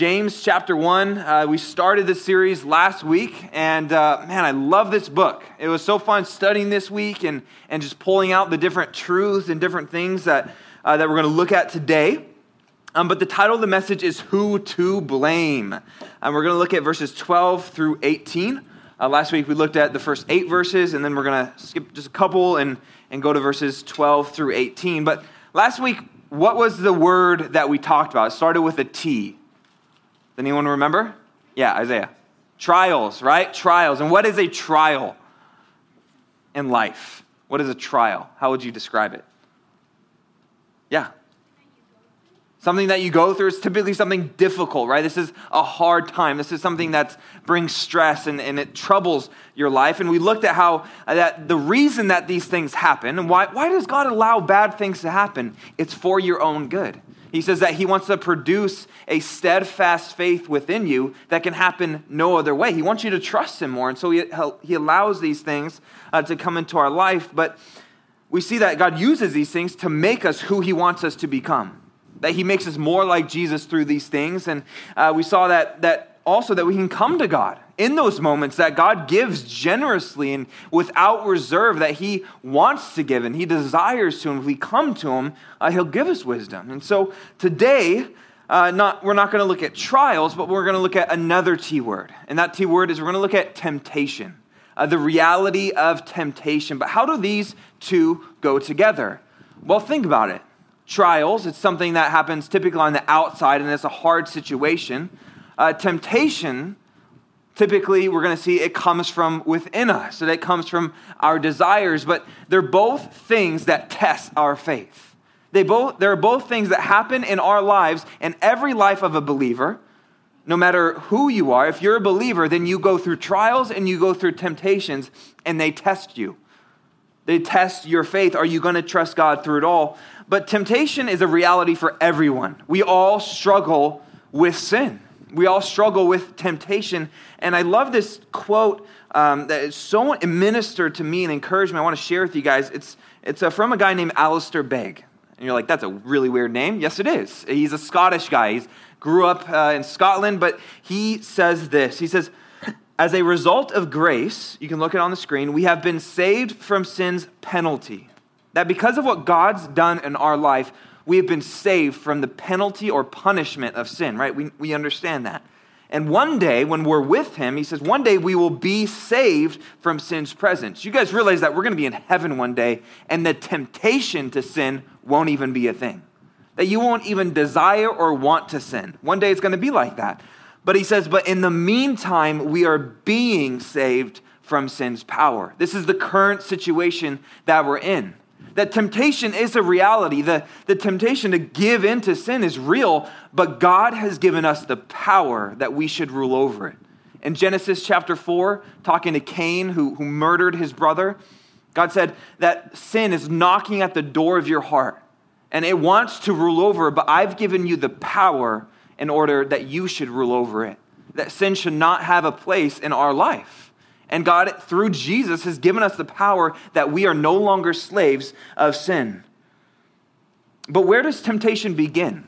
James chapter 1. Uh, we started this series last week, and uh, man, I love this book. It was so fun studying this week and, and just pulling out the different truths and different things that, uh, that we're going to look at today. Um, but the title of the message is Who to Blame. And we're going to look at verses 12 through 18. Uh, last week we looked at the first eight verses, and then we're going to skip just a couple and, and go to verses 12 through 18. But last week, what was the word that we talked about? It started with a T. Anyone remember? Yeah, Isaiah. Trials, right? Trials. And what is a trial in life? What is a trial? How would you describe it? Yeah. Something that you go through is typically something difficult, right? This is a hard time. This is something that brings stress and, and it troubles your life. And we looked at how uh, that the reason that these things happen and why, why does God allow bad things to happen? It's for your own good. He says that he wants to produce a steadfast faith within you that can happen no other way. He wants you to trust him more. And so he, he allows these things uh, to come into our life. But we see that God uses these things to make us who he wants us to become. That he makes us more like Jesus through these things. And uh, we saw that, that also that we can come to God in those moments that God gives generously and without reserve, that He wants to give and He desires to. And if we come to Him, uh, He'll give us wisdom. And so today, uh, not, we're not going to look at trials, but we're going to look at another T word. And that T word is we're going to look at temptation, uh, the reality of temptation. But how do these two go together? Well, think about it. Trials, it's something that happens typically on the outside and it's a hard situation. Uh, temptation, typically, we're going to see it comes from within us, so that comes from our desires, but they're both things that test our faith. They both, they're both things that happen in our lives and every life of a believer. No matter who you are, if you're a believer, then you go through trials and you go through temptations, and they test you. They test your faith. Are you going to trust God through it all? But temptation is a reality for everyone. We all struggle with sin we all struggle with temptation. And I love this quote um, that is so ministered to me and encouraged me. I want to share with you guys. It's, it's uh, from a guy named Alistair Begg. And you're like, that's a really weird name. Yes, it is. He's a Scottish guy. He grew up uh, in Scotland, but he says this. He says, as a result of grace, you can look it on the screen, we have been saved from sin's penalty. That because of what God's done in our life, we have been saved from the penalty or punishment of sin, right? We, we understand that. And one day, when we're with him, he says, one day we will be saved from sin's presence. You guys realize that we're going to be in heaven one day, and the temptation to sin won't even be a thing. That you won't even desire or want to sin. One day it's going to be like that. But he says, but in the meantime, we are being saved from sin's power. This is the current situation that we're in that temptation is a reality. The, the temptation to give in to sin is real, but God has given us the power that we should rule over it. In Genesis chapter 4, talking to Cain, who, who murdered his brother, God said that sin is knocking at the door of your heart and it wants to rule over, but I've given you the power in order that you should rule over it. That sin should not have a place in our life. And God, through Jesus, has given us the power that we are no longer slaves of sin. But where does temptation begin?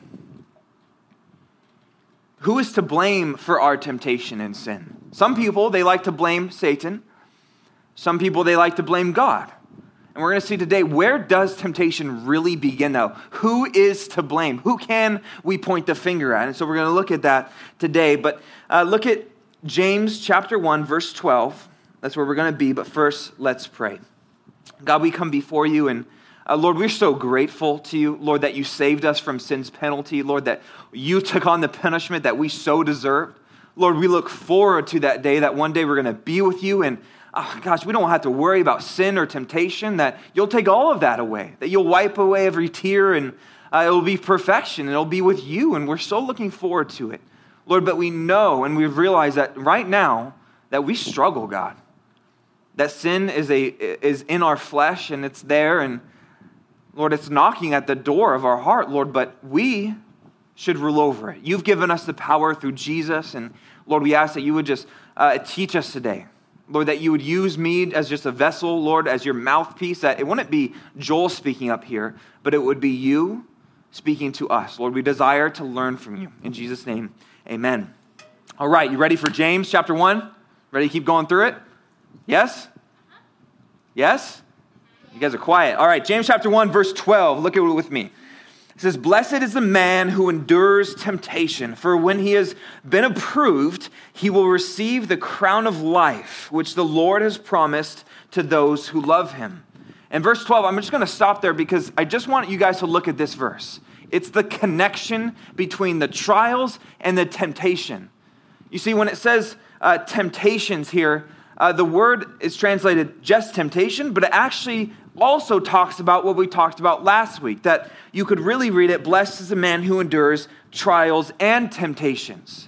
Who is to blame for our temptation and sin? Some people, they like to blame Satan. Some people, they like to blame God. And we're going to see today where does temptation really begin, though? Who is to blame? Who can we point the finger at? And so we're going to look at that today. But uh, look at James chapter 1, verse 12. That's where we're going to be. But first, let's pray. God, we come before you and uh, Lord, we're so grateful to you, Lord, that you saved us from sin's penalty. Lord, that you took on the punishment that we so deserved. Lord, we look forward to that day that one day we're going to be with you. And oh, gosh, we don't have to worry about sin or temptation, that you'll take all of that away, that you'll wipe away every tear and uh, it'll be perfection and it'll be with you. And we're so looking forward to it. Lord, but we know and we've realized that right now that we struggle, God that sin is, a, is in our flesh and it's there, and Lord, it's knocking at the door of our heart, Lord, but we should rule over it. You've given us the power through Jesus, and Lord, we ask that you would just uh, teach us today. Lord, that you would use me as just a vessel, Lord, as your mouthpiece, that it wouldn't be Joel speaking up here, but it would be you speaking to us. Lord, we desire to learn from you. In Jesus' name, Amen. All right, you ready for James chapter 1? Ready to keep going through it? Yes? Yes? You guys are quiet. All right, James chapter 1, verse 12. Look at it with me. It says, Blessed is the man who endures temptation, for when he has been approved, he will receive the crown of life, which the Lord has promised to those who love him. And verse 12, I'm just going to stop there because I just want you guys to look at this verse. It's the connection between the trials and the temptation. You see, when it says uh, temptations here, uh, the word is translated just temptation, but it actually also talks about what we talked about last week that you could really read it blessed is a man who endures trials and temptations.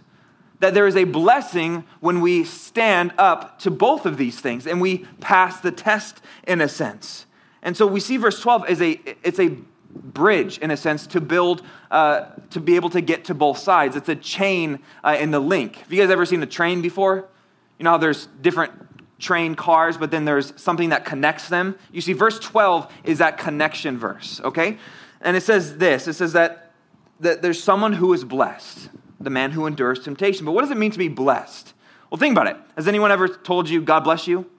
That there is a blessing when we stand up to both of these things and we pass the test in a sense. And so we see verse 12 as a it's a bridge in a sense to build uh, to be able to get to both sides. It's a chain uh, in the link. Have you guys ever seen a train before? You know there's different train cars, but then there's something that connects them. You see, verse 12 is that connection verse, okay? And it says this it says that, that there's someone who is blessed, the man who endures temptation. But what does it mean to be blessed? Well, think about it. Has anyone ever told you, God bless you?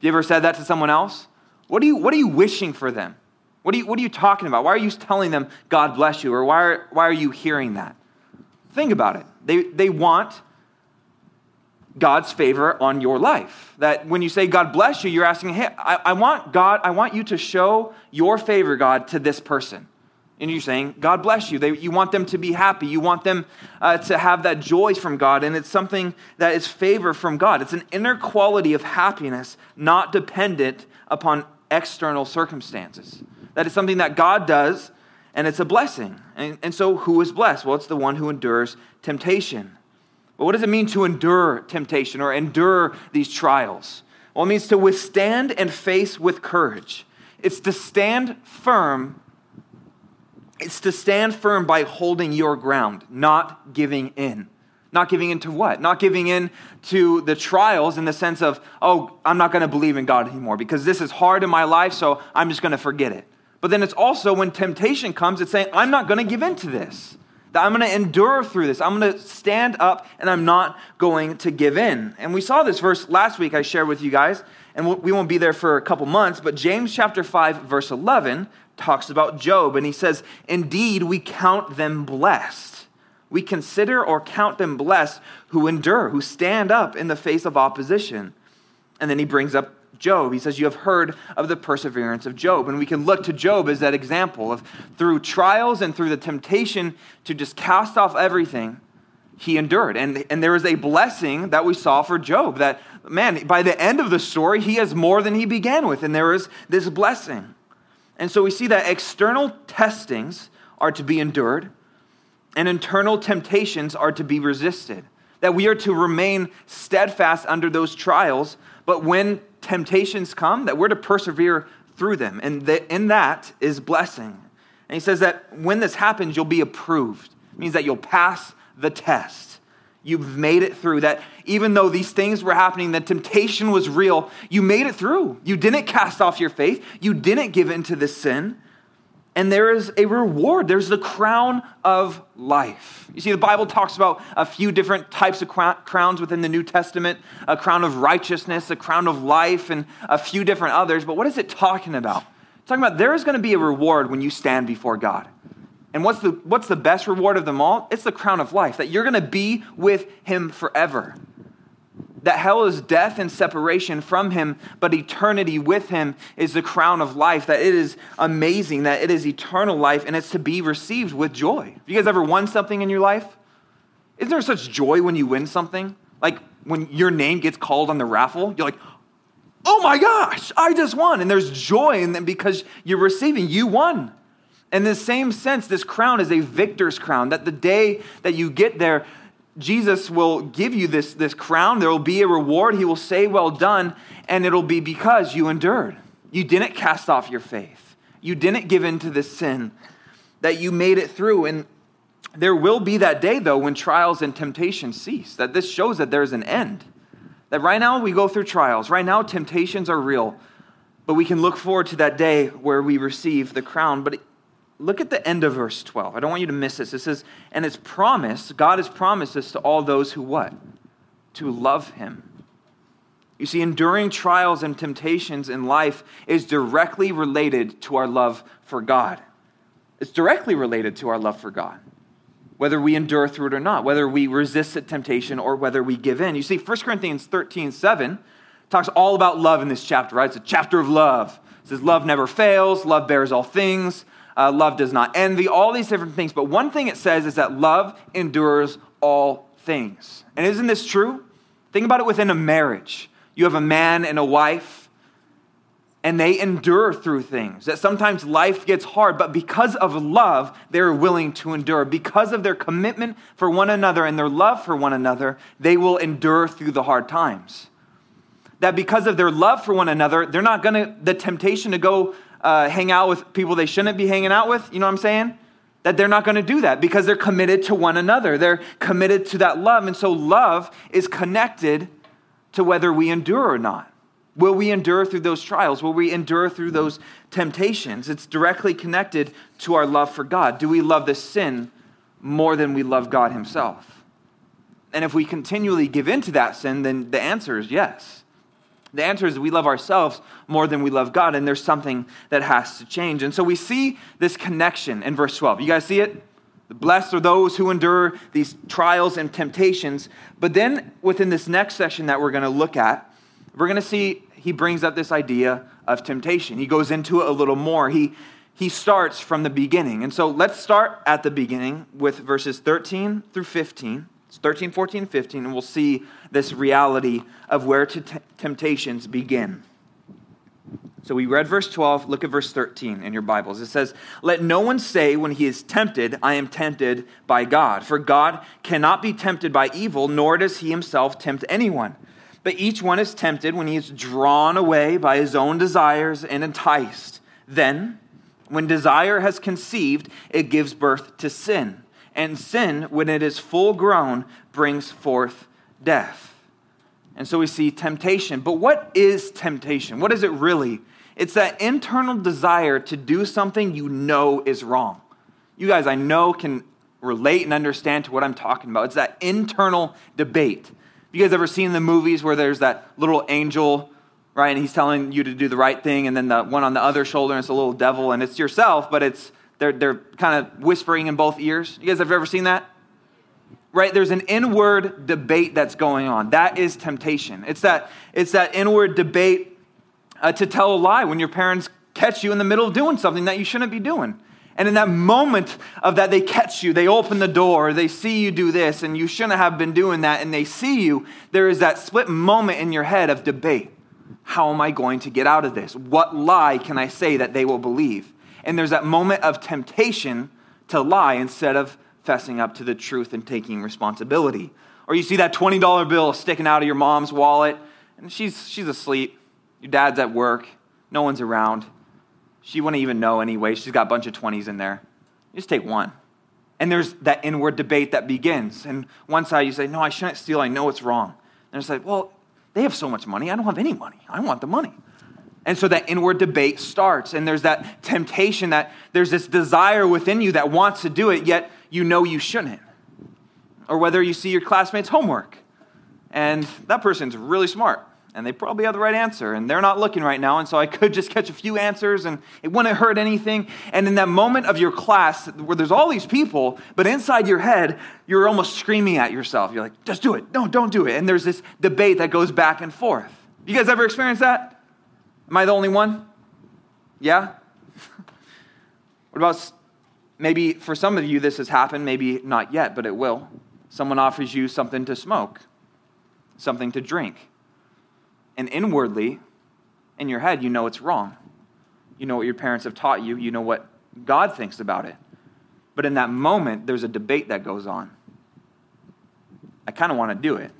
You ever said that to someone else? What are you, what are you wishing for them? What are, you, what are you talking about? Why are you telling them, God bless you? Or why are, why are you hearing that? Think about it. They, they want God's favor on your life. That when you say God bless you, you're asking, hey, I, I, want God, I want you to show your favor, God, to this person. And you're saying, God bless you. They, you want them to be happy. You want them uh, to have that joy from God. And it's something that is favor from God. It's an inner quality of happiness, not dependent upon external circumstances. That is something that God does, and it's a blessing. And, and so, who is blessed? Well, it's the one who endures temptation. But what does it mean to endure temptation or endure these trials? Well, it means to withstand and face with courage. It's to stand firm. It's to stand firm by holding your ground, not giving in. Not giving in to what? Not giving in to the trials in the sense of, oh, I'm not going to believe in God anymore because this is hard in my life, so I'm just going to forget it. But then it's also when temptation comes, it's saying, I'm not going to give in to this. That I'm going to endure through this. I'm going to stand up and I'm not going to give in. And we saw this verse last week I shared with you guys, and we won't be there for a couple months, but James chapter 5, verse 11 talks about Job, and he says, Indeed, we count them blessed. We consider or count them blessed who endure, who stand up in the face of opposition. And then he brings up Job. He says, You have heard of the perseverance of Job. And we can look to Job as that example of through trials and through the temptation to just cast off everything, he endured. And, and there is a blessing that we saw for Job that, man, by the end of the story, he has more than he began with. And there is this blessing. And so we see that external testings are to be endured and internal temptations are to be resisted. That we are to remain steadfast under those trials, but when temptations come, that we're to persevere through them. And that in that is blessing. And he says that when this happens, you'll be approved. It means that you'll pass the test. You've made it through. That even though these things were happening, the temptation was real, you made it through. You didn't cast off your faith, you didn't give in to this sin and there is a reward. There's the crown of life. You see, the Bible talks about a few different types of crowns within the New Testament a crown of righteousness, a crown of life, and a few different others. But what is it talking about? It's talking about there is going to be a reward when you stand before God. And what's the, what's the best reward of them all? It's the crown of life, that you're going to be with Him forever that hell is death and separation from him, but eternity with him is the crown of life, that it is amazing, that it is eternal life, and it's to be received with joy. Have you guys ever won something in your life? Isn't there such joy when you win something? Like when your name gets called on the raffle, you're like, oh my gosh, I just won. And there's joy in them because you're receiving, you won. In the same sense, this crown is a victor's crown, that the day that you get there, Jesus will give you this, this crown. There will be a reward. He will say, Well done. And it'll be because you endured. You didn't cast off your faith. You didn't give in to this sin, that you made it through. And there will be that day, though, when trials and temptations cease. That this shows that there's an end. That right now we go through trials. Right now, temptations are real. But we can look forward to that day where we receive the crown. But look at the end of verse 12. I don't want you to miss this. It says, and it's promised, God has promised this to all those who what? To love him. You see, enduring trials and temptations in life is directly related to our love for God. It's directly related to our love for God, whether we endure through it or not, whether we resist the temptation or whether we give in. You see, 1 Corinthians 13 7 talks all about love in this chapter, right? It's a chapter of love. It says, Love never fails, love bears all things, uh, love does not envy, all these different things. But one thing it says is that love endures all things. And isn't this true? Think about it within a marriage you have a man and a wife, and they endure through things. That sometimes life gets hard, but because of love, they're willing to endure. Because of their commitment for one another and their love for one another, they will endure through the hard times. That because of their love for one another, they're not going to, the temptation to go uh, hang out with people they shouldn't be hanging out with, you know what I'm saying? That they're not going to do that because they're committed to one another. They're committed to that love. And so love is connected to whether we endure or not. Will we endure through those trials? Will we endure through those temptations? It's directly connected to our love for God. Do we love the sin more than we love God Himself? And if we continually give into that sin, then the answer is yes. The answer is we love ourselves more than we love God, and there's something that has to change. And so we see this connection in verse 12. You guys see it? Blessed are those who endure these trials and temptations. But then within this next section that we're going to look at, we're going to see he brings up this idea of temptation. He goes into it a little more. He, he starts from the beginning. And so let's start at the beginning with verses 13 through 15. It's 13, 14, 15, and we'll see this reality of where t- temptations begin. So we read verse 12. Look at verse 13 in your Bibles. It says, Let no one say when he is tempted, I am tempted by God. For God cannot be tempted by evil, nor does he himself tempt anyone. But each one is tempted when he is drawn away by his own desires and enticed. Then, when desire has conceived, it gives birth to sin. And sin, when it is full grown, brings forth death. And so we see temptation. But what is temptation? What is it really? It's that internal desire to do something you know is wrong. You guys, I know, can relate and understand to what I'm talking about. It's that internal debate. You guys ever seen the movies where there's that little angel, right? And he's telling you to do the right thing, and then the one on the other shoulder, and it's a little devil, and it's yourself, but it's they're, they're kind of whispering in both ears. You guys have ever seen that? Right? There's an inward debate that's going on. That is temptation. It's that it's that inward debate uh, to tell a lie when your parents catch you in the middle of doing something that you shouldn't be doing. And in that moment of that they catch you they open the door they see you do this and you shouldn't have been doing that and they see you there is that split moment in your head of debate. How am i going to get out of this? What lie can i say that they will believe? And there's that moment of temptation to lie instead of fessing up to the truth and taking responsibility. Or you see that $20 bill sticking out of your mom's wallet, and she's, she's asleep. Your dad's at work. No one's around. She wouldn't even know anyway. She's got a bunch of 20s in there. You just take one. And there's that inward debate that begins. And one side you say, No, I shouldn't steal. I know it's wrong. And it's like, Well, they have so much money. I don't have any money. I want the money. And so that inward debate starts. And there's that temptation that there's this desire within you that wants to do it, yet you know you shouldn't. Or whether you see your classmates' homework and that person's really smart and they probably have the right answer and they're not looking right now and so i could just catch a few answers and it wouldn't hurt anything. And in that moment of your class where there's all these people but inside your head you're almost screaming at yourself. You're like just do it. No don't do it. And there's this debate that goes back and forth. You guys ever experienced that? Am i the only one? Yeah? What about Maybe for some of you this has happened, maybe not yet, but it will. Someone offers you something to smoke, something to drink. And inwardly, in your head, you know it's wrong. You know what your parents have taught you, you know what God thinks about it. But in that moment, there's a debate that goes on. I kind of want to do it.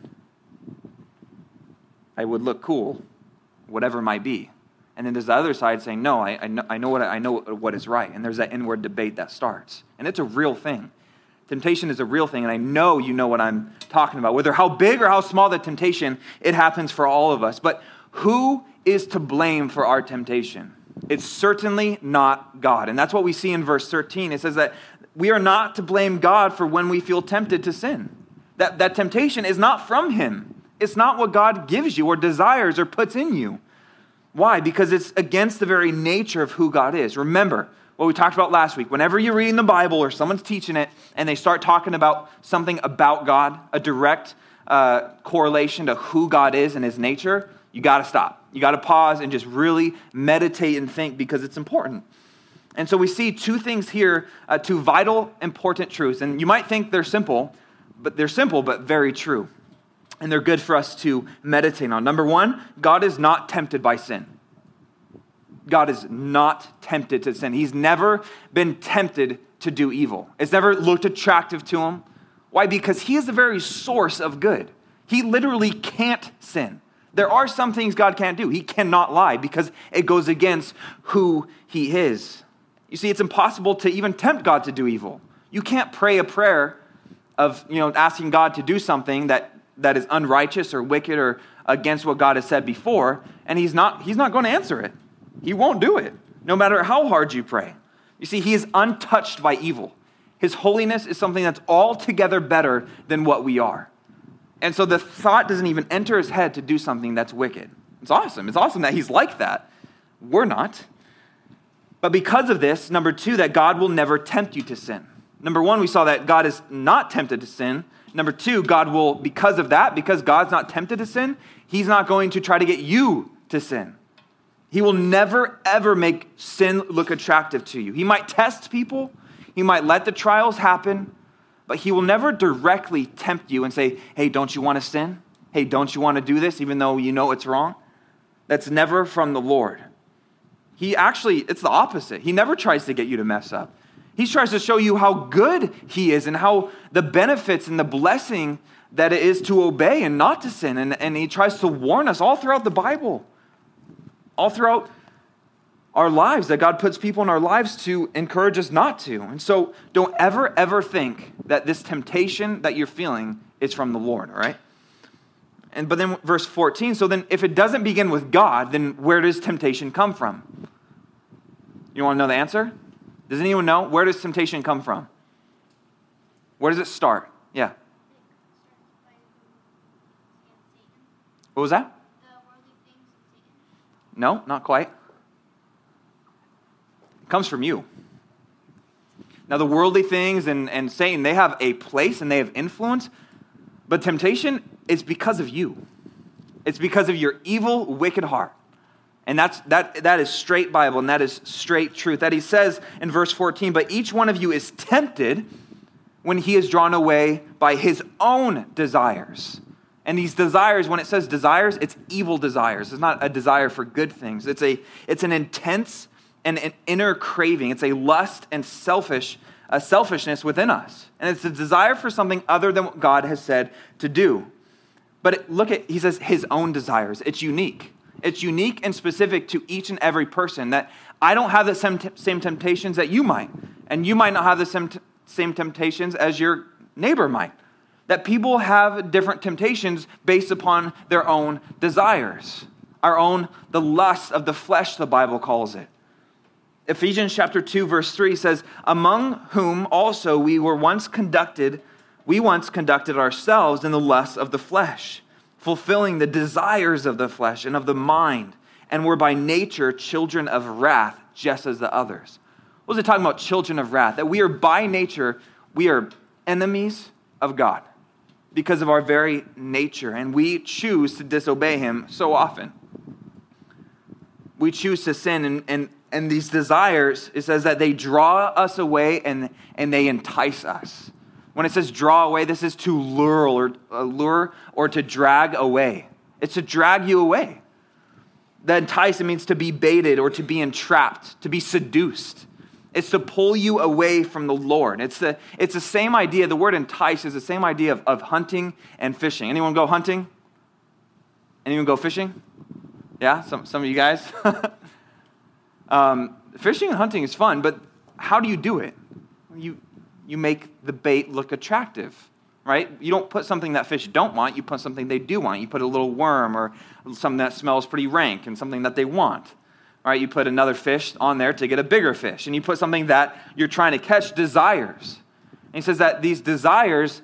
I would look cool, whatever might be. And then there's the other side saying, no, I, I, know, I, know what, I know what is right. And there's that inward debate that starts. And it's a real thing. Temptation is a real thing, and I know you know what I'm talking about. Whether how big or how small the temptation, it happens for all of us. But who is to blame for our temptation? It's certainly not God. And that's what we see in verse 13. It says that we are not to blame God for when we feel tempted to sin. That, that temptation is not from Him, it's not what God gives you or desires or puts in you. Why? Because it's against the very nature of who God is. Remember what we talked about last week. Whenever you're reading the Bible or someone's teaching it and they start talking about something about God, a direct uh, correlation to who God is and his nature, you got to stop. You got to pause and just really meditate and think because it's important. And so we see two things here, uh, two vital, important truths. And you might think they're simple, but they're simple, but very true. And they're good for us to meditate on. Number one, God is not tempted by sin. God is not tempted to sin. He's never been tempted to do evil. It's never looked attractive to him. Why? Because he is the very source of good. He literally can't sin. There are some things God can't do. He cannot lie because it goes against who he is. You see, it's impossible to even tempt God to do evil. You can't pray a prayer of, you know, asking God to do something that, that is unrighteous or wicked or against what God has said before, and he's not, he's not going to answer it. He won't do it, no matter how hard you pray. You see, he is untouched by evil. His holiness is something that's altogether better than what we are. And so the thought doesn't even enter his head to do something that's wicked. It's awesome. It's awesome that he's like that. We're not. But because of this, number two, that God will never tempt you to sin. Number one, we saw that God is not tempted to sin. Number two, God will, because of that, because God's not tempted to sin, he's not going to try to get you to sin. He will never, ever make sin look attractive to you. He might test people, he might let the trials happen, but he will never directly tempt you and say, hey, don't you want to sin? Hey, don't you want to do this even though you know it's wrong? That's never from the Lord. He actually, it's the opposite. He never tries to get you to mess up. He tries to show you how good he is and how the benefits and the blessing that it is to obey and not to sin. And, and he tries to warn us all throughout the Bible all throughout our lives, that God puts people in our lives to encourage us not to. And so don't ever, ever think that this temptation that you're feeling is from the Lord, all right? And but then verse 14, so then if it doesn't begin with God, then where does temptation come from? You want to know the answer? Does anyone know? Where does temptation come from? Where does it start? Yeah. What was that? No, not quite. It comes from you. Now, the worldly things and, and Satan, they have a place and they have influence, but temptation is because of you. It's because of your evil, wicked heart. And that's, that, that is straight Bible and that is straight truth. That he says in verse 14, but each one of you is tempted when he is drawn away by his own desires. And these desires, when it says desires, it's evil desires. It's not a desire for good things. It's, a, it's an intense and an inner craving. It's a lust and selfish, a selfishness within us. And it's a desire for something other than what God has said to do. But look at, he says, his own desires. It's unique. It's unique and specific to each and every person that I don't have the same, same temptations that you might. And you might not have the same, same temptations as your neighbor might that people have different temptations based upon their own desires, our own, the lust of the flesh, the Bible calls it. Ephesians chapter 2, verse 3 says, Among whom also we were once conducted, we once conducted ourselves in the lusts of the flesh, fulfilling the desires of the flesh and of the mind, and were by nature children of wrath, just as the others. What was it talking about, children of wrath? That we are by nature, we are enemies of God because of our very nature, and we choose to disobey Him so often. We choose to sin, and, and, and these desires, it says that they draw us away and, and they entice us. When it says draw away, this is to lure or, uh, lure or to drag away. It's to drag you away. The entice, means to be baited or to be entrapped, to be seduced. It's to pull you away from the Lord. It's the, it's the same idea. The word entice is the same idea of, of hunting and fishing. Anyone go hunting? Anyone go fishing? Yeah, some, some of you guys? um, fishing and hunting is fun, but how do you do it? You, you make the bait look attractive, right? You don't put something that fish don't want, you put something they do want. You put a little worm or something that smells pretty rank and something that they want. right? You put another fish on there to get a bigger fish, and you put something that you're trying to catch desires. And he says that these desires,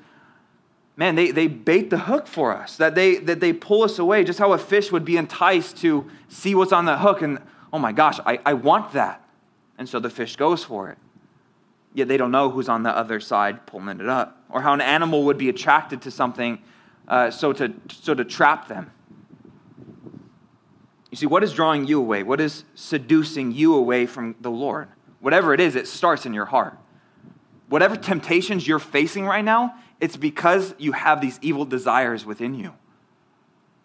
man, they, they bait the hook for us, that they, that they pull us away, just how a fish would be enticed to see what's on the hook, and oh my gosh, I, I want that. And so the fish goes for it. Yet they don't know who's on the other side pulling it up, or how an animal would be attracted to something uh, so, to, so to trap them. You see, what is drawing you away? What is seducing you away from the Lord? Whatever it is, it starts in your heart. Whatever temptations you're facing right now, it's because you have these evil desires within you.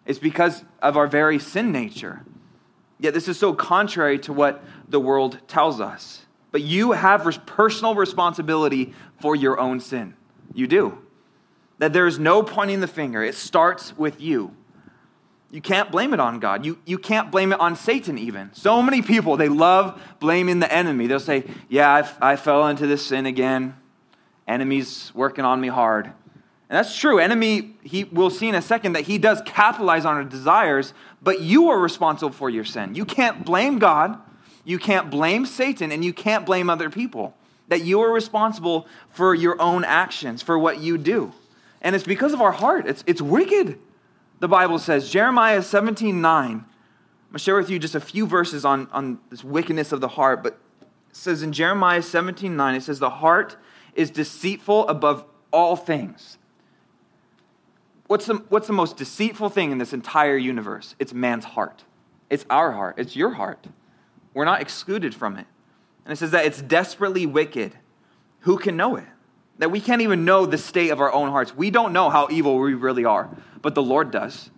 It's because of our very sin nature. Yet this is so contrary to what the world tells us. But you have personal responsibility for your own sin. You do. That there is no pointing the finger, it starts with you. You can't blame it on God. You, you can't blame it on Satan, even. So many people, they love blaming the enemy. They'll say, Yeah, I, I fell into this sin again. Enemy's working on me hard. And that's true. Enemy, he, we'll see in a second that he does capitalize on our desires, but you are responsible for your sin. You can't blame God, you can't blame Satan, and you can't blame other people. That you are responsible for your own actions, for what you do. And it's because of our heart. It's, it's wicked the Bible says. Jeremiah 17 9. I'm going to share with you just a few verses on, on this wickedness of the heart, but it says in Jeremiah 17 9, it says, The heart is deceitful above all things. What's the, what's the most deceitful thing in this entire universe? It's man's heart. It's our heart. It's your heart. We're not excluded from it. And it says that it's desperately wicked. Who can know it? That we can't even know the state of our own hearts. We don't know how evil we really are, but the Lord does.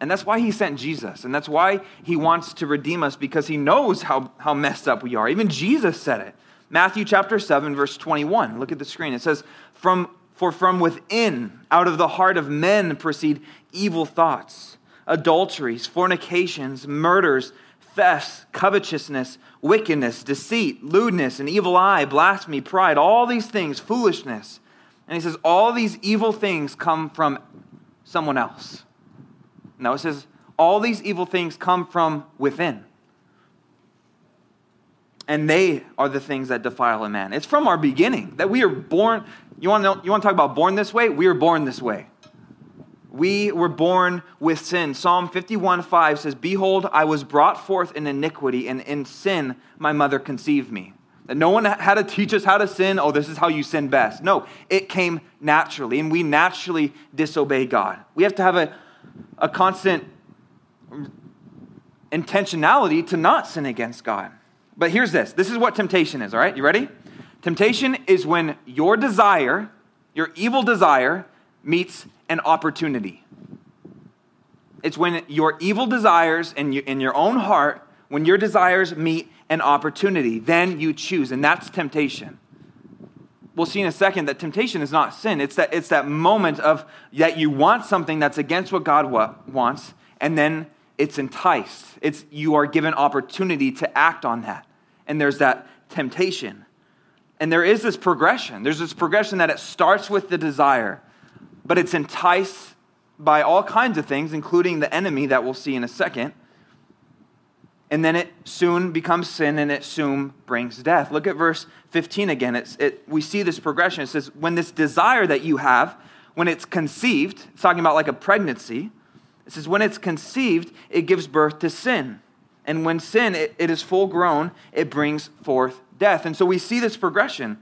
And that's why he sent Jesus. And that's why he wants to redeem us because he knows how, how messed up we are. Even Jesus said it. Matthew chapter 7, verse 21. Look at the screen. It says, from, For from within, out of the heart of men, proceed evil thoughts, adulteries, fornications, murders, thefts, covetousness, wickedness, deceit, lewdness, an evil eye, blasphemy, pride, all these things, foolishness. And he says, all these evil things come from someone else. No, it says, all these evil things come from within. And they are the things that defile a man. It's from our beginning that we are born. You want to, know, you want to talk about born this way? We are born this way. We were born with sin. Psalm 51 5 says, Behold, I was brought forth in iniquity, and in sin my mother conceived me. That no one had to teach us how to sin. Oh, this is how you sin best. No, it came naturally, and we naturally disobey God. We have to have a, a constant intentionality to not sin against God. But here's this this is what temptation is, all right? You ready? Temptation is when your desire, your evil desire, meets an opportunity. It's when your evil desires in your, in your own heart, when your desires meet an opportunity, then you choose, and that's temptation. We'll see in a second that temptation is not sin. It's that, it's that moment of that you want something that's against what God wa- wants, and then it's enticed. It's you are given opportunity to act on that. And there's that temptation. And there is this progression. There's this progression that it starts with the desire but it's enticed by all kinds of things, including the enemy that we'll see in a second. And then it soon becomes sin and it soon brings death. Look at verse 15 again. It's, it, we see this progression. It says, When this desire that you have, when it's conceived, it's talking about like a pregnancy, it says, When it's conceived, it gives birth to sin. And when sin, it, it is full grown, it brings forth death. And so we see this progression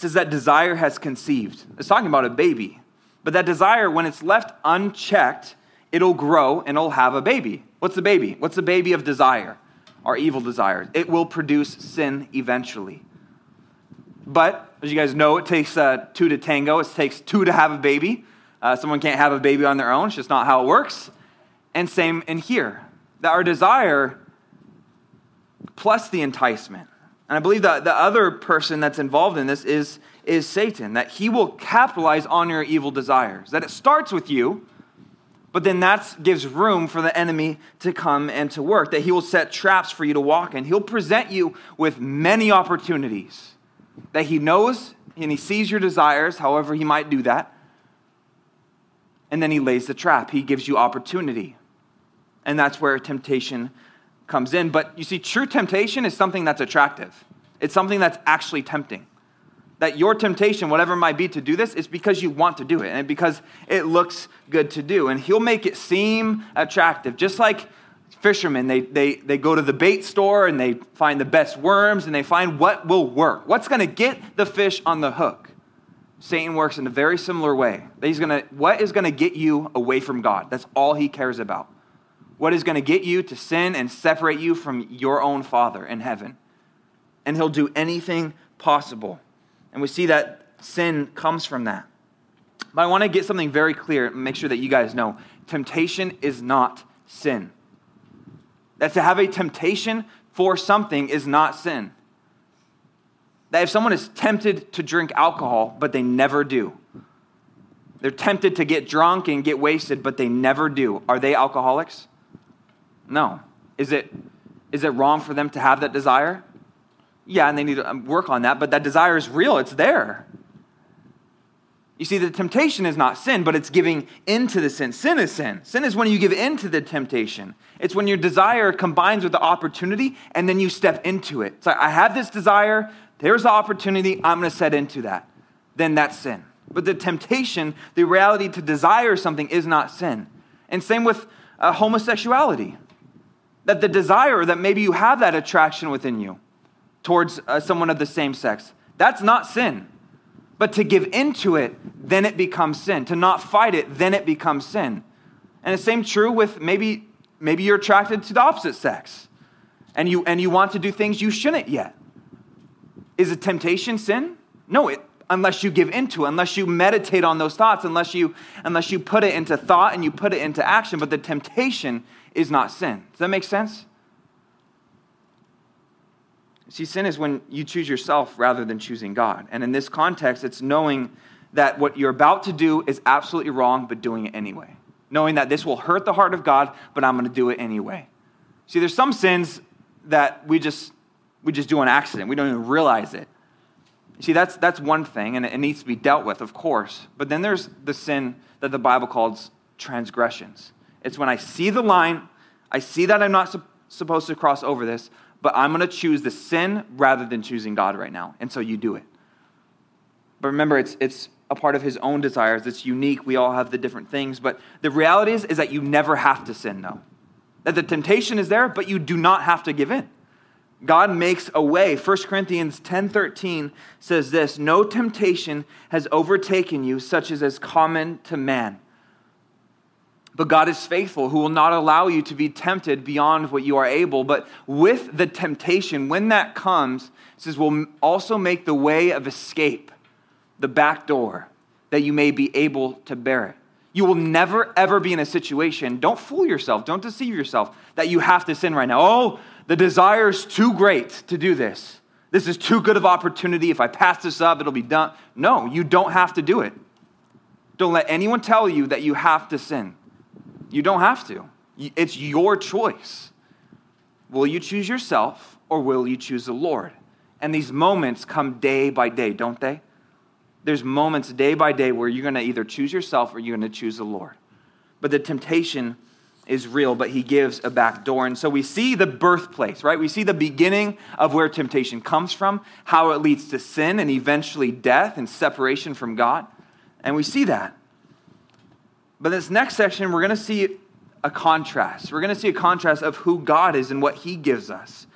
says that desire has conceived. It's talking about a baby. But that desire, when it's left unchecked, it'll grow and it'll have a baby. What's the baby? What's the baby of desire? Our evil desires. It will produce sin eventually. But as you guys know, it takes uh, two to tango. It takes two to have a baby. Uh, someone can't have a baby on their own. It's just not how it works. And same in here. That our desire plus the enticement and I believe that the other person that's involved in this is, is Satan, that he will capitalize on your evil desires. That it starts with you, but then that gives room for the enemy to come and to work, that he will set traps for you to walk in. He'll present you with many opportunities that he knows and he sees your desires, however, he might do that. And then he lays the trap. He gives you opportunity. And that's where temptation comes in. But you see, true temptation is something that's attractive, it's something that's actually tempting. That your temptation, whatever it might be to do this, is because you want to do it and because it looks good to do. And he'll make it seem attractive. Just like fishermen, they, they, they go to the bait store and they find the best worms and they find what will work. What's going to get the fish on the hook? Satan works in a very similar way. He's gonna, what is going to get you away from God? That's all he cares about. What is going to get you to sin and separate you from your own Father in heaven? And he'll do anything possible. And we see that sin comes from that. But I want to get something very clear and make sure that you guys know temptation is not sin. That to have a temptation for something is not sin that if someone is tempted to drink alcohol, but they never do, they're tempted to get drunk and get wasted, but they never do, are they alcoholics? No. Is it, is it wrong for them to have that desire? Yeah, and they need to um, work on that, but that desire is real, it's there. You see, the temptation is not sin, but it's giving into the sin. Sin is sin. Sin is when you give into the temptation. It's when your desire combines with the opportunity and then you step into it. It's like, I have this desire, there's the opportunity, I'm going to set into that. Then that's sin. But the temptation, the reality to desire something is not sin. And same with uh, homosexuality. That the desire that maybe you have that attraction within you towards uh, someone of the same sex, that's not sin. But to give into it, then it becomes sin. To not fight it, then it becomes sin. And the same true with maybe maybe you're attracted to the opposite sex and you and you want to do things you shouldn't yet. Is a temptation sin? No, it, unless you give into it, unless you meditate on those thoughts, unless you, unless you put it into thought and you put it into action. But the temptation is not sin. Does that make sense? See, sin is when you choose yourself rather than choosing God. And in this context, it's knowing that what you're about to do is absolutely wrong, but doing it anyway. Knowing that this will hurt the heart of God, but I'm going to do it anyway. See, there's some sins that we just we just do on accident. We don't even realize it. See, that's, that's one thing, and it needs to be dealt with, of course. But then there's the sin that the Bible calls transgressions. It's when I see the line, I see that I'm not su- supposed to cross over this, but I'm going to choose the sin rather than choosing God right now. And so you do it. But remember, it's, it's a part of his own desires. It's unique. We all have the different things. But the reality is, is that you never have to sin, though. That the temptation is there, but you do not have to give in. God makes a way. 1 Corinthians 10:13 says this, "No temptation has overtaken you such as is common to man. But God is faithful, who will not allow you to be tempted beyond what you are able, but with the temptation, when that comes, says will also make the way of escape, the back door, that you may be able to bear it." You will never ever be in a situation, don't fool yourself, don't deceive yourself, that you have to sin right now. Oh, the desire is too great to do this. This is too good of opportunity. If I pass this up, it'll be done. No, you don't have to do it. Don't let anyone tell you that you have to sin. You don't have to. It's your choice. Will you choose yourself or will you choose the Lord? And these moments come day by day, don't they? There's moments day by day where you're going to either choose yourself or you're going to choose the Lord. But the temptation is real, but he gives a back door. And so we see the birthplace, right? We see the beginning of where temptation comes from, how it leads to sin and eventually death and separation from God. And we see that. But this next section, we're going to see a contrast. We're going to see a contrast of who God is and what he gives us.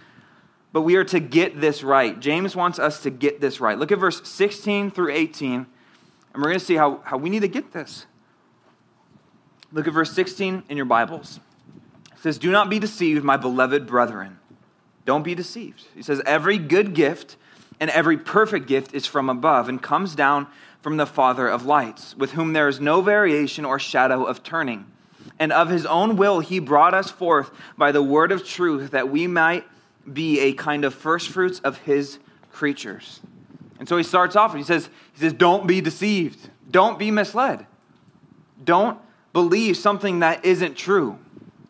But we are to get this right. James wants us to get this right. Look at verse 16 through 18, and we're going to see how, how we need to get this. Look at verse 16 in your Bibles. It says, Do not be deceived, my beloved brethren. Don't be deceived. He says, Every good gift and every perfect gift is from above and comes down from the Father of lights, with whom there is no variation or shadow of turning. And of his own will he brought us forth by the word of truth, that we might be a kind of firstfruits of his creatures. And so he starts off and he says, he says, Don't be deceived. Don't be misled. Don't believe something that isn't true.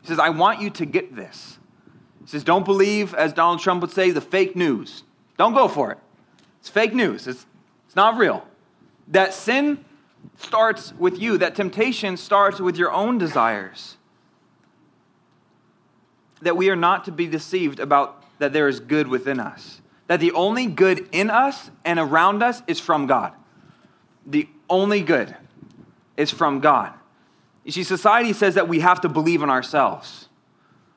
He says, I want you to get this. He says, Don't believe, as Donald Trump would say, the fake news. Don't go for it. It's fake news, it's, it's not real. That sin starts with you, that temptation starts with your own desires. that we are not to be deceived about that there is good within us. That the only good in us and around us is from God. The only good is from God. You see, society says that we have to believe in ourselves,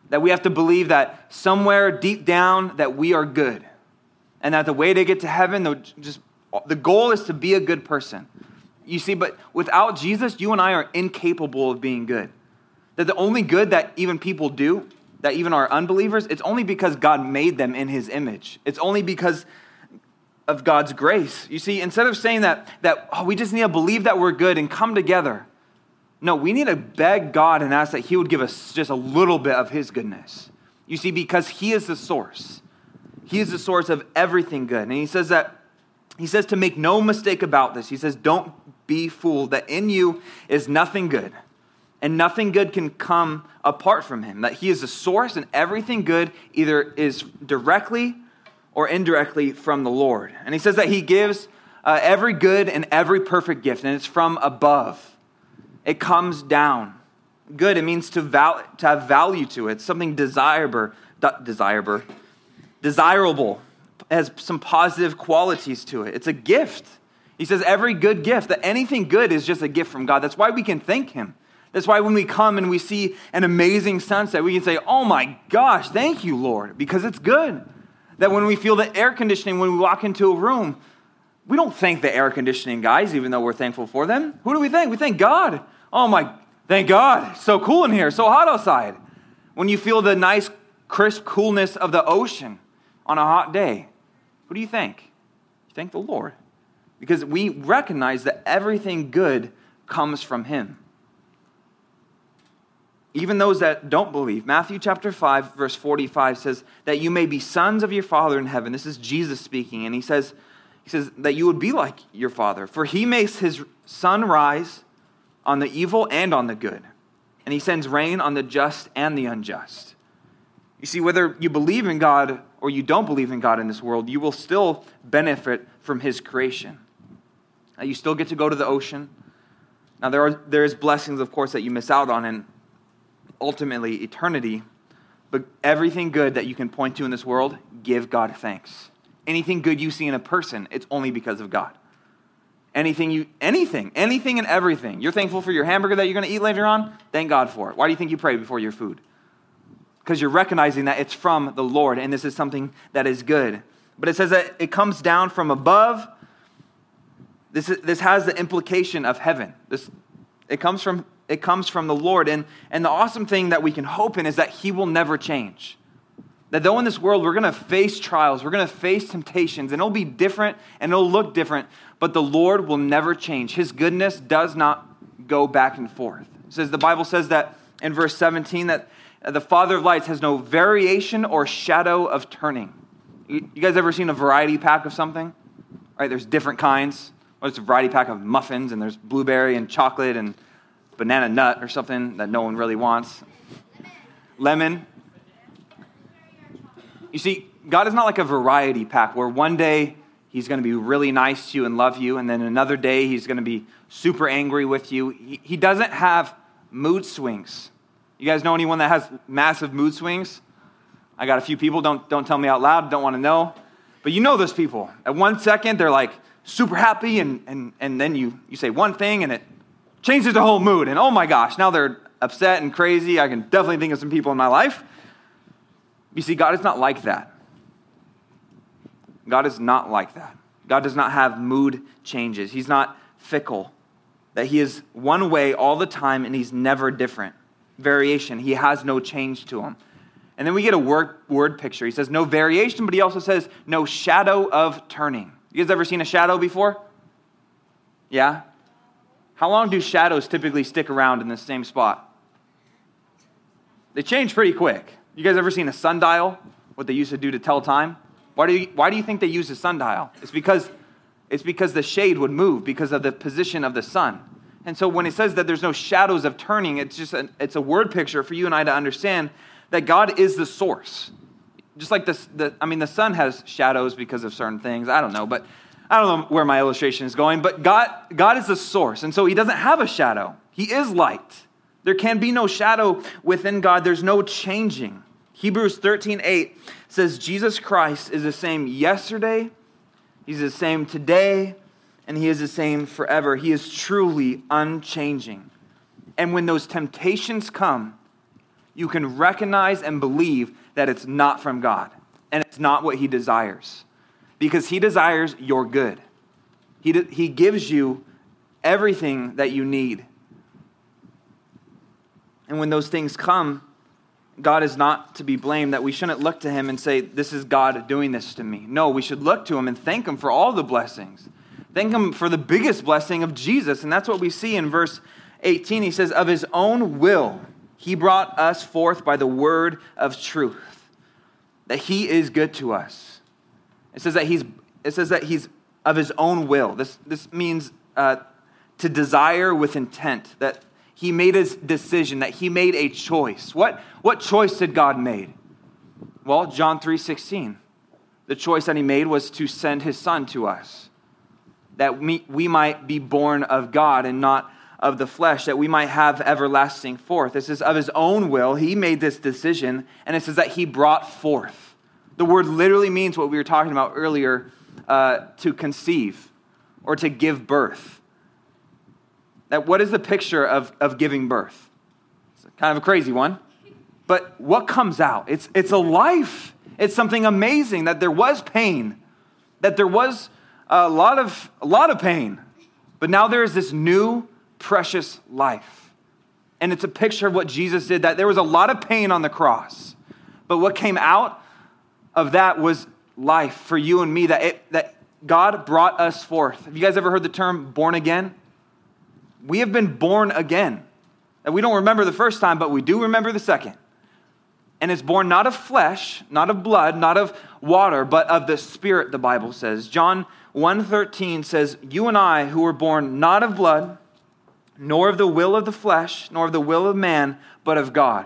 that we have to believe that somewhere deep down that we are good, and that the way to get to heaven, just, the goal is to be a good person. You see, but without Jesus, you and I are incapable of being good. That the only good that even people do, that even are unbelievers, it's only because God made them in his image. It's only because of God's grace. You see, instead of saying that, that oh, we just need to believe that we're good and come together, no, we need to beg God and ask that He would give us just a little bit of His goodness. You see, because He is the source. He is the source of everything good. And He says that, He says to make no mistake about this. He says, don't be fooled, that in you is nothing good. And nothing good can come apart from Him. That He is the source, and everything good either is directly or indirectly from the Lord. And He says that He gives uh, every good and every perfect gift, and it's from above it comes down. Good, it means to, val- to have value to it, something desirable, desirable, desirable, has some positive qualities to it. It's a gift. He says every good gift, that anything good is just a gift from God. That's why we can thank Him. That's why when we come and we see an amazing sunset, we can say, Oh my gosh, thank you, Lord, because it's good. That when we feel the air conditioning, when we walk into a room, we don't thank the air conditioning guys, even though we're thankful for them. Who do we thank? We thank God. Oh my, thank God. So cool in here, so hot outside. When you feel the nice, crisp coolness of the ocean on a hot day, who do you think? You thank the Lord. Because we recognize that everything good comes from Him. Even those that don't believe. Matthew chapter 5, verse 45 says that you may be sons of your Father in heaven. This is Jesus speaking, and he says, he says that you would be like your Father, for he makes his sun rise on the evil and on the good. And he sends rain on the just and the unjust. You see, whether you believe in God or you don't believe in God in this world, you will still benefit from his creation. Now, you still get to go to the ocean. Now, there are there is blessings, of course, that you miss out on, and ultimately eternity. But everything good that you can point to in this world, give God thanks. Anything good you see in a person, it's only because of God anything you anything anything and everything you're thankful for your hamburger that you're going to eat later on thank god for it why do you think you pray before your food because you're recognizing that it's from the lord and this is something that is good. But it says that it comes down from above. This, is, this has the implication of heaven. This it comes from it comes from the lord. And and the awesome thing that we can hope in is that he will never change. That though in this world we're going to face trials, we're going to face temptations, and it'll be different and it'll look different, but the Lord will never change. His goodness does not go back and forth. It says the Bible says that in verse 17 that Uh, the Father of lights has no variation or shadow of turning. You guys ever seen a variety pack of something? Right, there's different kinds. Well, it's a variety pack of muffins, and there's blueberry and chocolate and banana nut or something that no one really wants. Lemon, you see, God is not like a variety pack where one day he's going to be really nice to you and love you, and then another day he's going to be super angry with you. He doesn't have mood swings. You guys know anyone that has massive mood swings? I got a few people, don't, don't tell me out loud, don't want to know. But you know those people. At one second, they're like super happy, and, and, and then you, you say one thing and it changes the whole mood. And oh my gosh, now they're upset and crazy. I can definitely think of some people in my life. You see, God is not like that. God is not like that. God does not have mood changes. He's not fickle. That He is one way all the time and He's never different. Variation. He has no change to Him. And then we get a word, word picture. He says no variation, but He also says no shadow of turning. You guys ever seen a shadow before? Yeah? How long do shadows typically stick around in the same spot? They change pretty quick. You guys ever seen a sundial? What they used to do to tell time? Why do you, why do you think they use a sundial? It's because, it's because the shade would move because of the position of the sun. And so when it says that there's no shadows of turning, it's just a, it's a word picture for you and I to understand that God is the source. Just like this, the, I mean, the sun has shadows because of certain things. I don't know, but I don't know where my illustration is going. But God, God is the source, and so He doesn't have a shadow. He is light. There can be no shadow within God. There's no changing. Hebrews 13 8 says, Jesus Christ is the same yesterday, He's the same today, and He is the same forever. He is truly unchanging. And when those temptations come, you can recognize and believe that it's not from God and it's not what He desires. Because He desires your good, He, he gives you everything that you need. And when those things come, God is not to be blamed, that we shouldn't look to Him and say, This is God doing this to me. No, we should look to Him and thank Him for all the blessings. Thank Him for the biggest blessing of Jesus. And that's what we see in verse 18. He says, Of His own will, He brought us forth by the word of truth, that He is good to us. It says that He's, it says that he's of His own will. This, this means uh, to desire with intent, that he made his decision, that he made a choice. What, what choice did God made? Well, John 3:16. The choice that he made was to send his son to us. That we, might be born of God and not of the flesh, that we might have everlasting forth. This is of his own will. He made this decision, and it says that he brought forth. The word literally means what we were talking about earlier uh, to conceive or to give birth that what is the picture of, of giving birth? It's kind of a crazy one. But what comes out? It's, it's a life. It's something amazing that there was pain, that there was a lot of, a lot of pain, but now there is this new, precious life. And it's a picture of what Jesus did, that there was a lot of pain on the cross, but what came out of that was life for you and me, that, it, that God brought us forth. Have you guys ever heard the term born again? we have been born again. That we don't remember the first time, but we do remember the second. And it's born not of flesh, not of blood, not of water, but of the Spirit, the Bible says. John 1:13 says, "You and I who were born not of blood, nor of the will of the flesh, nor of the will of man, but of God."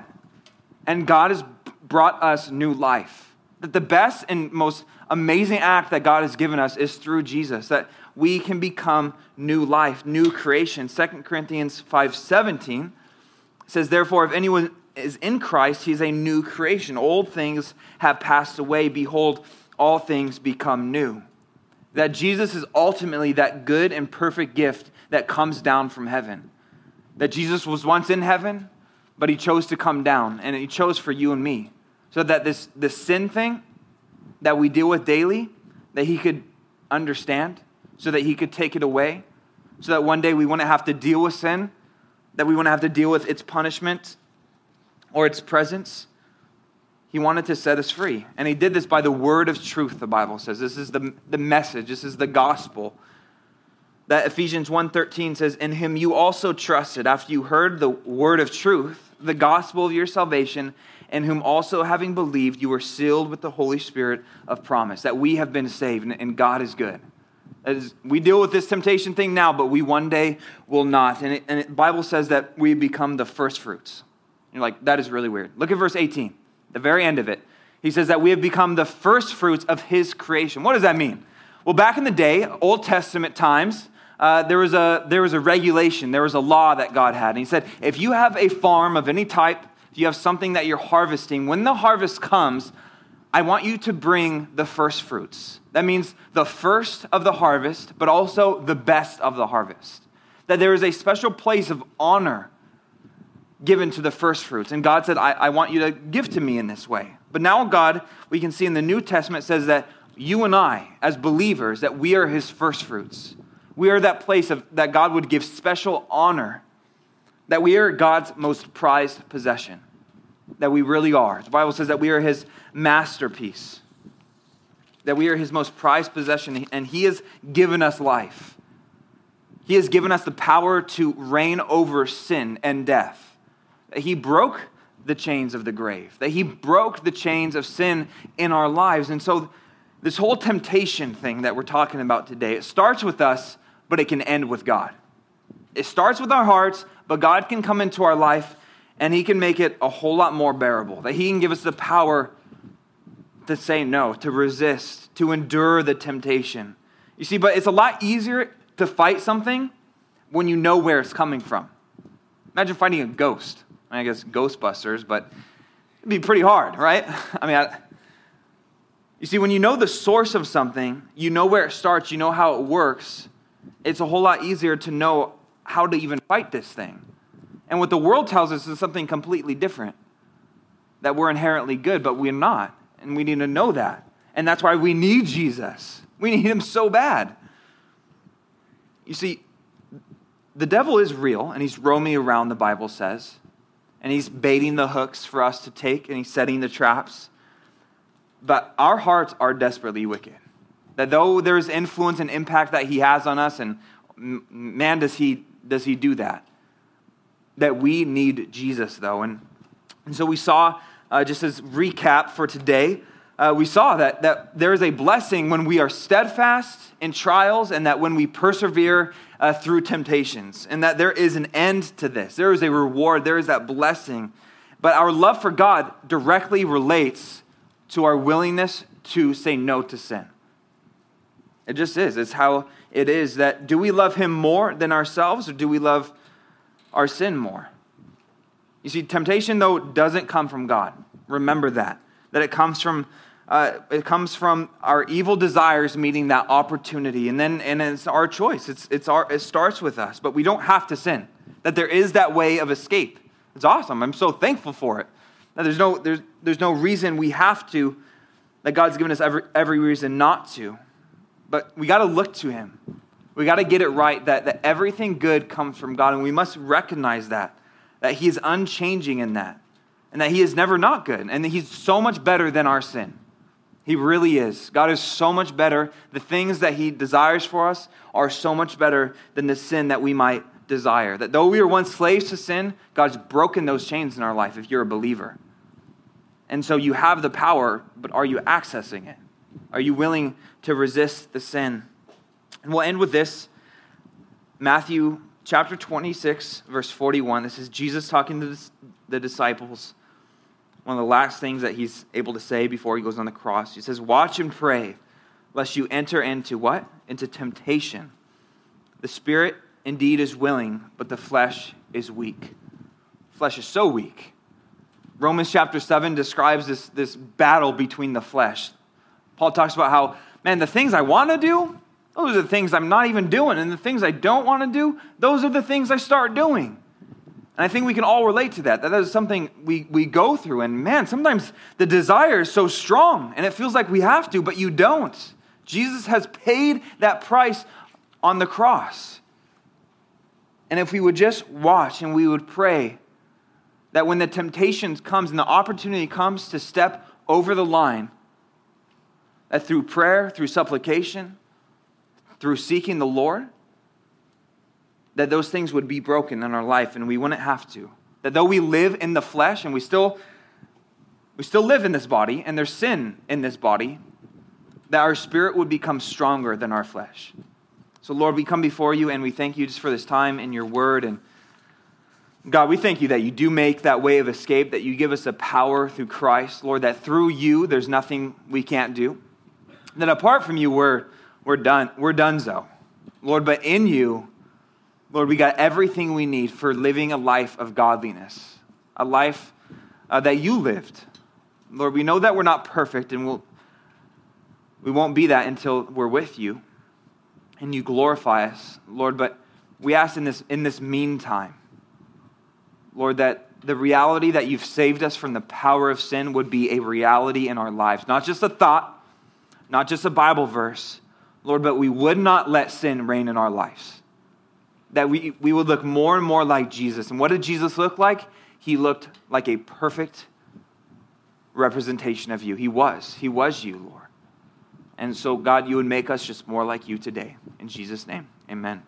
And God has brought us new life. That the best and most amazing act that God has given us is through Jesus. That we can become new life, new creation. 2 Corinthians 5:17 says, Therefore, if anyone is in Christ, he's a new creation. Old things have passed away. Behold, all things become new. That Jesus is ultimately that good and perfect gift that comes down from heaven. That Jesus was once in heaven, but he chose to come down, and he chose for you and me. So that this, this sin thing that we deal with daily, that he could understand, so that he could take it away, so that one day we wouldn't have to deal with sin, that we wouldn't have to deal with its punishment or its presence. He wanted to set us free. And he did this by the word of truth, the Bible says. This is the, the message, this is the gospel. That Ephesians 1:13 says, "In him you also trusted after you heard the word of truth, the gospel of your salvation, in whom also having believed you were sealed with the Holy Spirit of promise." That we have been saved and God is good. We deal with this temptation thing now, but we one day will not. And, and the Bible says that we become the first fruits. You're like, that is really weird. Look at verse 18, the very end of it. He says that we have become the first fruits of his creation. What does that mean? Well, back in the day, Old Testament times, uh, there, was a, there was a regulation, there was a law that God had. And he said, if you have a farm of any type, if you have something that you're harvesting, when the harvest comes, I want you to bring the first fruits. That means the first of the harvest, but also the best of the harvest. That there is a special place of honor given to the first fruits. And God said, I, I want you to give to me in this way. But now, God, we can see in the New Testament says that you and I, as believers, that we are his first fruits. We are that place of, that God would give special honor, that we are God's most prized possession, that we really are. The Bible says that we are his masterpiece that we are his most prized possession, and he has given us life. He has given us the power to reign over sin and death. That he broke the chains of the grave, that he broke the chains of sin in our lives. And so, this whole temptation thing that we're talking about today, it starts with us, but it can end with God. It starts with our hearts, but God can come into our life and he can make it a whole lot more bearable, that he can give us the power to say no, to resist, to endure the temptation. You see, but it's a lot easier to fight something when you know where it's coming from. Imagine fighting a ghost. I guess Ghostbusters, but it'd be pretty hard, right? I mean, I, you see, when you know the source of something, you know where it starts, you know how it works, it's a whole lot easier to know how to even fight this thing. And what the world tells us is something completely different that we're inherently good, but we're not. And we need to know that. And that's why we need Jesus. We need him so bad. You see, the devil is real, and he's roaming around, the Bible says. And he's baiting the hooks for us to take, and he's setting the traps. But our hearts are desperately wicked. That though there's influence and impact that he has on us, and man, does he, does he do that. That we need Jesus, though. And, and so we saw, uh, just as recap for today, uh, we saw that, that there is a blessing when we are steadfast in trials and that when we persevere uh, through temptations, and that there is an end to this. There is a reward, there is that blessing. But our love for God directly relates to our willingness to say no to sin. It just is. It's how it is that do we love Him more than ourselves or do we love our sin more? You see, temptation, though, doesn't come from God. Remember that. That it comes from. Uh, it comes from our evil desires meeting that opportunity, and then and it's our choice. It's, it's our, it starts with us, but we don't have to sin. That there is that way of escape. It's awesome. I'm so thankful for it. Now, there's no, there's, there's no reason we have to, that God's given us every, every reason not to. But we got to look to Him. We got to get it right that, that everything good comes from God, and we must recognize that, that He is unchanging in that, and that He is never not good, and that He's so much better than our sin. He really is. God is so much better. The things that He desires for us are so much better than the sin that we might desire. That though we were once slaves to sin, God's broken those chains in our life if you're a believer. And so you have the power, but are you accessing it? Are you willing to resist the sin? And we'll end with this Matthew chapter 26, verse 41. This is Jesus talking to the disciples. One of the last things that he's able to say before he goes on the cross. He says, Watch and pray, lest you enter into what? Into temptation. The spirit indeed is willing, but the flesh is weak. Flesh is so weak. Romans chapter 7 describes this, this battle between the flesh. Paul talks about how, man, the things I want to do, those are the things I'm not even doing. And the things I don't want to do, those are the things I start doing. And I think we can all relate to that. That is something we, we go through. And man, sometimes the desire is so strong and it feels like we have to, but you don't. Jesus has paid that price on the cross. And if we would just watch and we would pray that when the temptation comes and the opportunity comes to step over the line, that through prayer, through supplication, through seeking the Lord, that those things would be broken in our life and we wouldn't have to. That though we live in the flesh and we still we still live in this body and there's sin in this body, that our spirit would become stronger than our flesh. So, Lord, we come before you and we thank you just for this time in your word. And God, we thank you that you do make that way of escape, that you give us a power through Christ, Lord, that through you there's nothing we can't do. That apart from you, we're, we're done. We're done so. Lord, but in you, Lord, we got everything we need for living a life of godliness, a life uh, that you lived. Lord, we know that we're not perfect and we'll, we won't be that until we're with you and you glorify us, Lord. But we ask in this, in this meantime, Lord, that the reality that you've saved us from the power of sin would be a reality in our lives. Not just a thought, not just a Bible verse, Lord, but we would not let sin reign in our lives. That we, we would look more and more like Jesus. And what did Jesus look like? He looked like a perfect representation of you. He was. He was you, Lord. And so, God, you would make us just more like you today. In Jesus' name, amen.